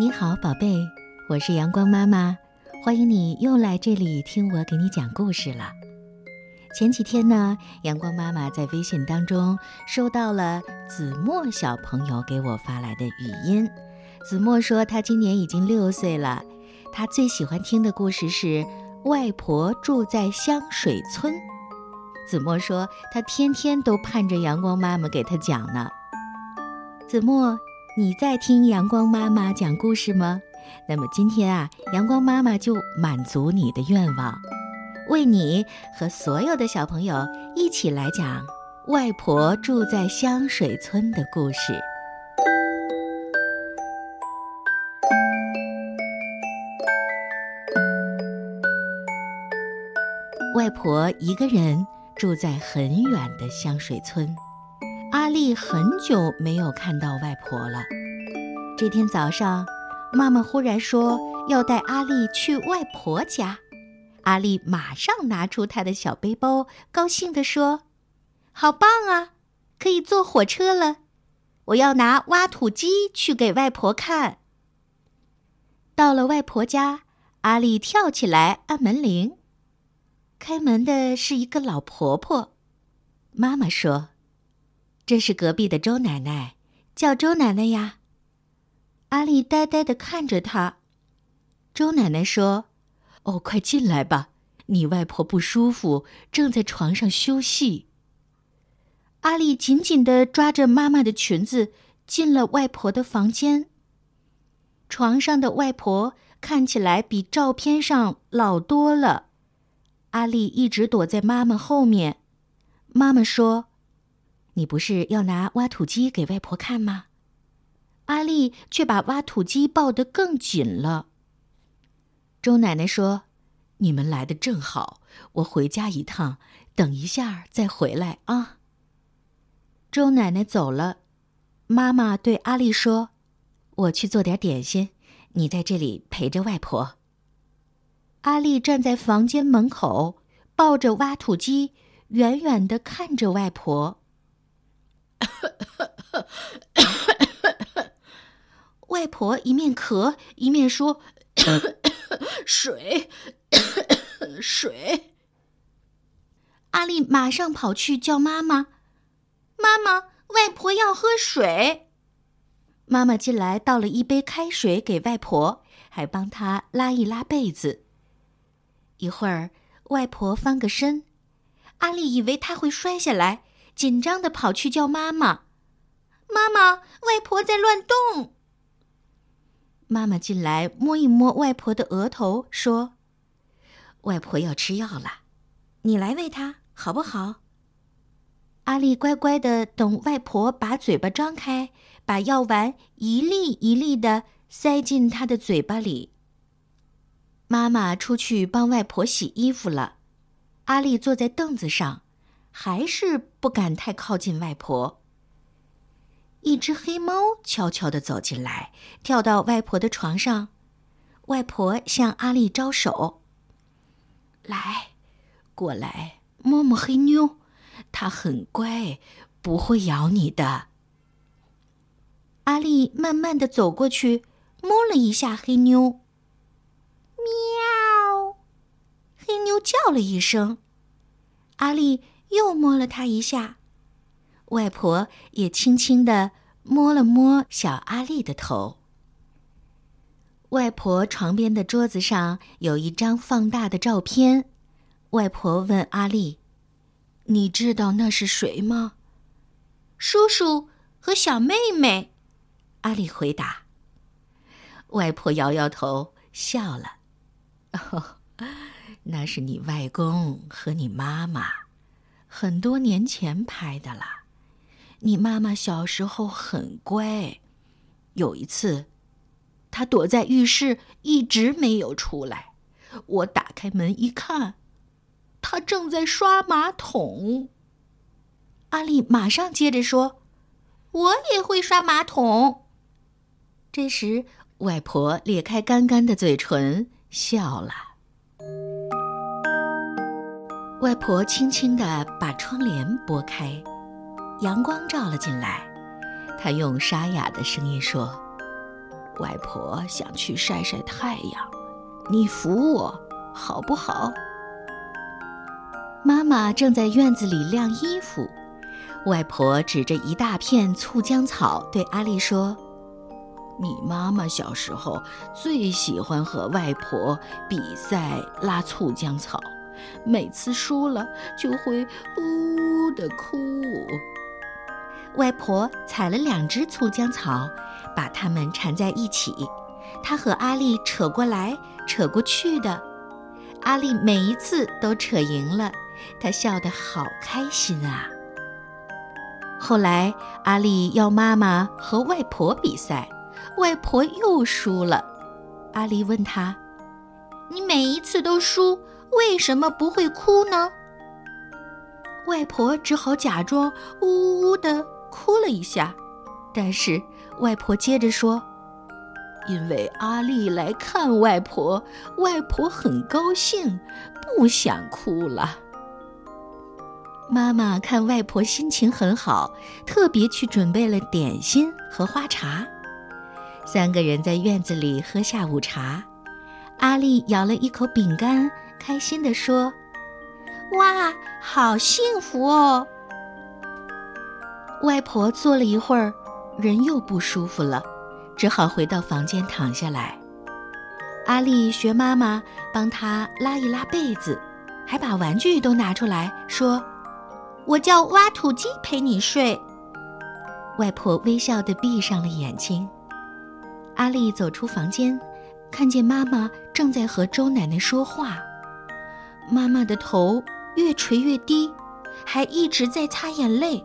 你好，宝贝，我是阳光妈妈，欢迎你又来这里听我给你讲故事了。前几天呢，阳光妈妈在微信当中收到了子墨小朋友给我发来的语音。子墨说他今年已经六岁了，他最喜欢听的故事是《外婆住在香水村》。子墨说他天天都盼着阳光妈妈给他讲呢。子墨，你在听阳光妈妈讲故事吗？那么今天啊，阳光妈妈就满足你的愿望。为你和所有的小朋友一起来讲外婆住在香水村的故事。外婆一个人住在很远的香水村，阿丽很久没有看到外婆了。这天早上，妈妈忽然说要带阿丽去外婆家。阿丽马上拿出她的小背包，高兴地说：“好棒啊，可以坐火车了！我要拿挖土机去给外婆看。”到了外婆家，阿丽跳起来按门铃。开门的是一个老婆婆。妈妈说：“这是隔壁的周奶奶，叫周奶奶呀。”阿丽呆呆地看着她。周奶奶说。哦，快进来吧！你外婆不舒服，正在床上休息。阿丽紧紧的抓着妈妈的裙子，进了外婆的房间。床上的外婆看起来比照片上老多了。阿丽一直躲在妈妈后面。妈妈说：“你不是要拿挖土机给外婆看吗？”阿丽却把挖土机抱得更紧了。周奶奶说：“你们来的正好，我回家一趟，等一下再回来啊。”周奶奶走了，妈妈对阿丽说：“我去做点点心，你在这里陪着外婆。”阿丽站在房间门口，抱着挖土机，远远的看着外婆。外婆一面咳一面说。水，水。阿丽马上跑去叫妈妈：“妈妈，外婆要喝水。”妈妈进来倒了一杯开水给外婆，还帮她拉一拉被子。一会儿，外婆翻个身，阿丽以为她会摔下来，紧张的跑去叫妈妈：“妈妈，外婆在乱动。”妈妈进来摸一摸外婆的额头，说：“外婆要吃药了，你来喂她好不好？”阿丽乖乖的等外婆把嘴巴张开，把药丸一粒一粒的塞进她的嘴巴里。妈妈出去帮外婆洗衣服了，阿丽坐在凳子上，还是不敢太靠近外婆。一只黑猫悄悄地走进来，跳到外婆的床上。外婆向阿丽招手：“来，过来摸摸黑妞，它很乖，不会咬你的。”阿丽慢慢的走过去，摸了一下黑妞。喵！黑妞叫了一声。阿丽又摸了它一下。外婆也轻轻地摸了摸小阿丽的头。外婆床边的桌子上有一张放大的照片。外婆问阿丽：“你知道那是谁吗？”“叔叔和小妹妹。”阿丽回答。外婆摇摇头，笑了：“哦，那是你外公和你妈妈，很多年前拍的了。”你妈妈小时候很乖，有一次，她躲在浴室一直没有出来。我打开门一看，她正在刷马桶。阿丽马上接着说：“我也会刷马桶。”这时，外婆咧开干干的嘴唇笑了。外婆轻轻的把窗帘拨开。阳光照了进来，她用沙哑的声音说：“外婆想去晒晒太阳，你扶我好不好？”妈妈正在院子里晾衣服，外婆指着一大片醋浆草对阿丽说：“你妈妈小时候最喜欢和外婆比赛拉醋浆草，每次输了就会呜呜的哭。”外婆采了两只醋浆草，把它们缠在一起，她和阿丽扯过来扯过去的，阿丽每一次都扯赢了。她笑得好开心啊！后来，阿丽要妈妈和外婆比赛，外婆又输了。阿丽问她：“你每一次都输，为什么不会哭呢？”外婆只好假装呜呜呜的哭了一下，但是外婆接着说：“因为阿丽来看外婆，外婆很高兴，不想哭了。”妈妈看外婆心情很好，特别去准备了点心和花茶。三个人在院子里喝下午茶。阿丽咬了一口饼干，开心地说：“哇，好幸福哦！”外婆坐了一会儿，人又不舒服了，只好回到房间躺下来。阿丽学妈妈帮她拉一拉被子，还把玩具都拿出来说。我叫挖土机陪你睡。外婆微笑地闭上了眼睛。阿丽走出房间，看见妈妈正在和周奶奶说话。妈妈的头越垂越低，还一直在擦眼泪。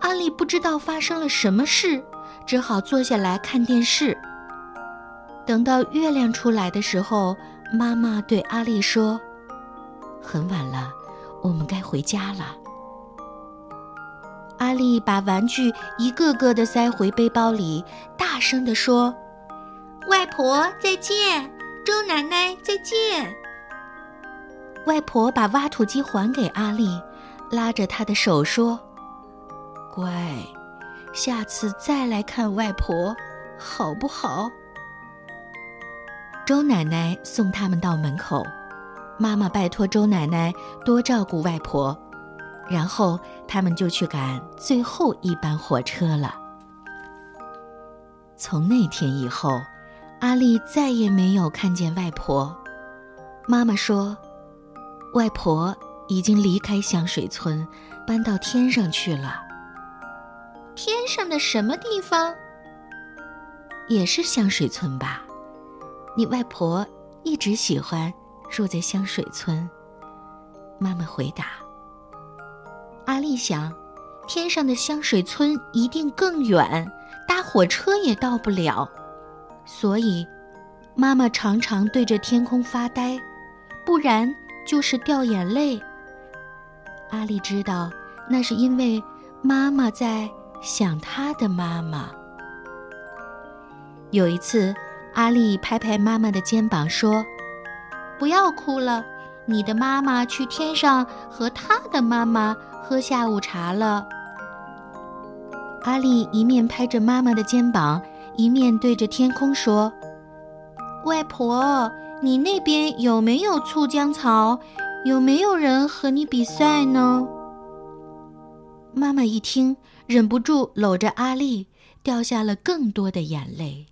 阿丽不知道发生了什么事，只好坐下来看电视。等到月亮出来的时候，妈妈对阿丽说：“很晚了，我们该回家了。”阿丽把玩具一个个的塞回背包里，大声地说：“外婆再见，周奶奶再见。”外婆把挖土机还给阿丽，拉着她的手说：“乖，下次再来看外婆，好不好？”周奶奶送他们到门口，妈妈拜托周奶奶多照顾外婆。然后他们就去赶最后一班火车了。从那天以后，阿丽再也没有看见外婆。妈妈说，外婆已经离开香水村，搬到天上去了。天上的什么地方？也是香水村吧？你外婆一直喜欢住在香水村。妈妈回答。阿丽想，天上的香水村一定更远，搭火车也到不了，所以妈妈常常对着天空发呆，不然就是掉眼泪。阿丽知道，那是因为妈妈在想她的妈妈。有一次，阿丽拍拍妈妈的肩膀说：“不要哭了，你的妈妈去天上和她的妈妈。”喝下午茶了。阿丽一面拍着妈妈的肩膀，一面对着天空说：“外婆，你那边有没有醋浆草？有没有人和你比赛呢？”妈妈一听，忍不住搂着阿丽，掉下了更多的眼泪。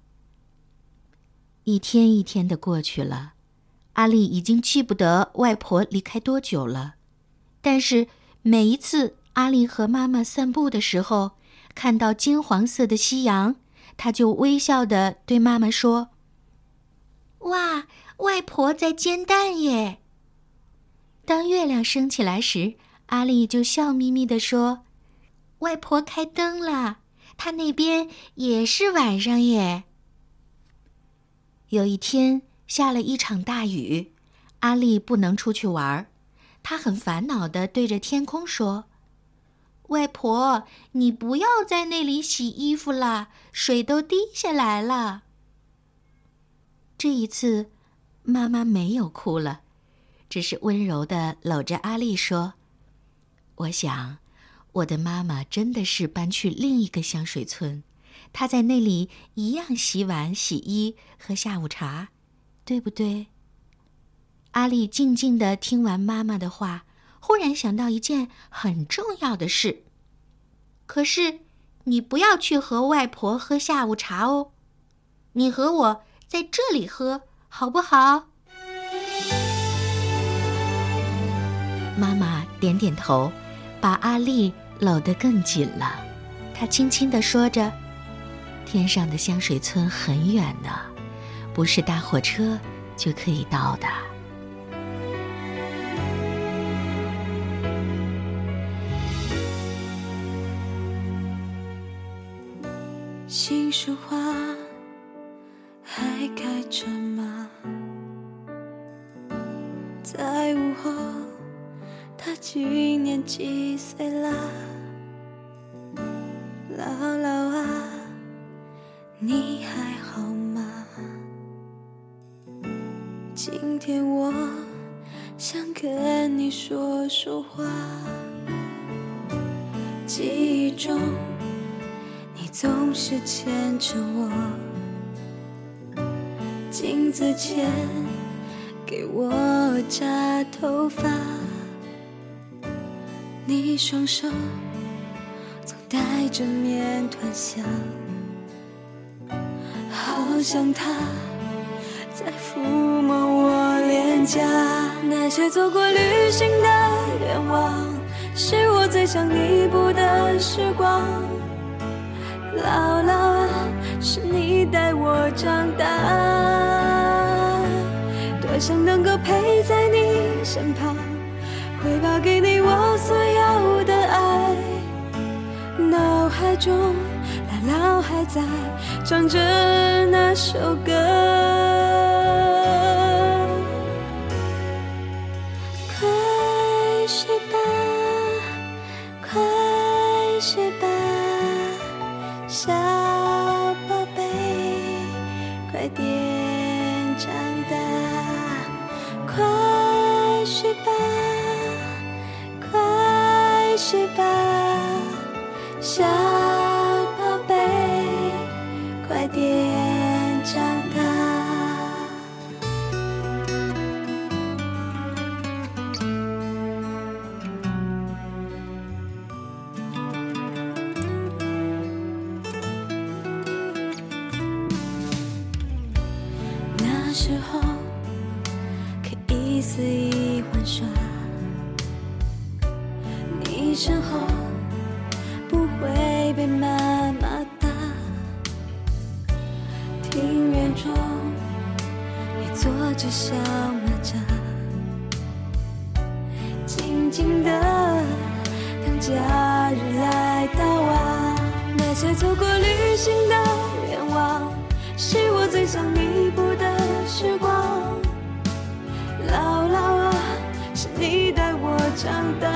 一天一天的过去了，阿丽已经记不得外婆离开多久了，但是。每一次阿丽和妈妈散步的时候，看到金黄色的夕阳，她就微笑的对妈妈说：“哇，外婆在煎蛋耶！”当月亮升起来时，阿丽就笑眯眯地说：“外婆开灯了，她那边也是晚上耶。”有一天下了一场大雨，阿丽不能出去玩儿。他很烦恼的对着天空说：“外婆，你不要在那里洗衣服了，水都滴下来了。”这一次，妈妈没有哭了，只是温柔的搂着阿丽说：“我想，我的妈妈真的是搬去另一个香水村，她在那里一样洗碗、洗衣、喝下午茶，对不对？阿丽静静的听完妈妈的话，忽然想到一件很重要的事。可是，你不要去和外婆喝下午茶哦，你和我在这里喝，好不好？妈妈点点头，把阿丽搂得更紧了。她轻轻地说着：“天上的香水村很远呢，不是搭火车就可以到的。”杏树花还开着午后。他今年几岁啦？姥姥啊，你还好吗？今天我想跟你说说话。记忆中，你总是牵着我，镜子前给我扎头发。你双手总带着面团香，好像他在抚摸我脸颊。那些走过旅行的愿望，是我最想弥补的时光。姥姥啊，是你带我长大，想能够陪在你身旁。回报给你我所有的爱，脑海中姥姥还在唱着那首歌。睡吧。快睡吧，肆意玩耍。你身后不会被妈妈打，庭院中你坐着小马扎，长大。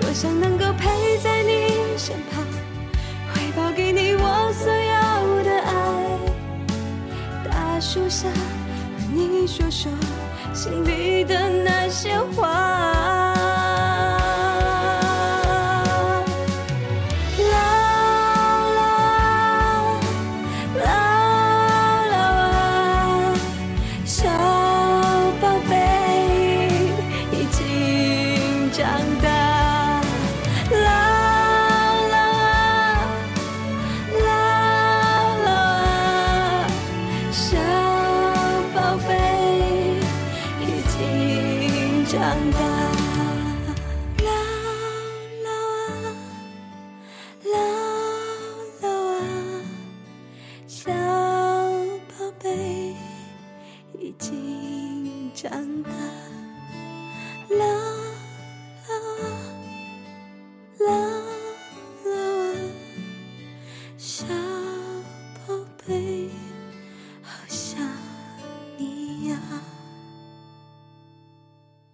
多想能够陪在你身旁，回报给你我所有的爱。大树下和你说说心里的那些话。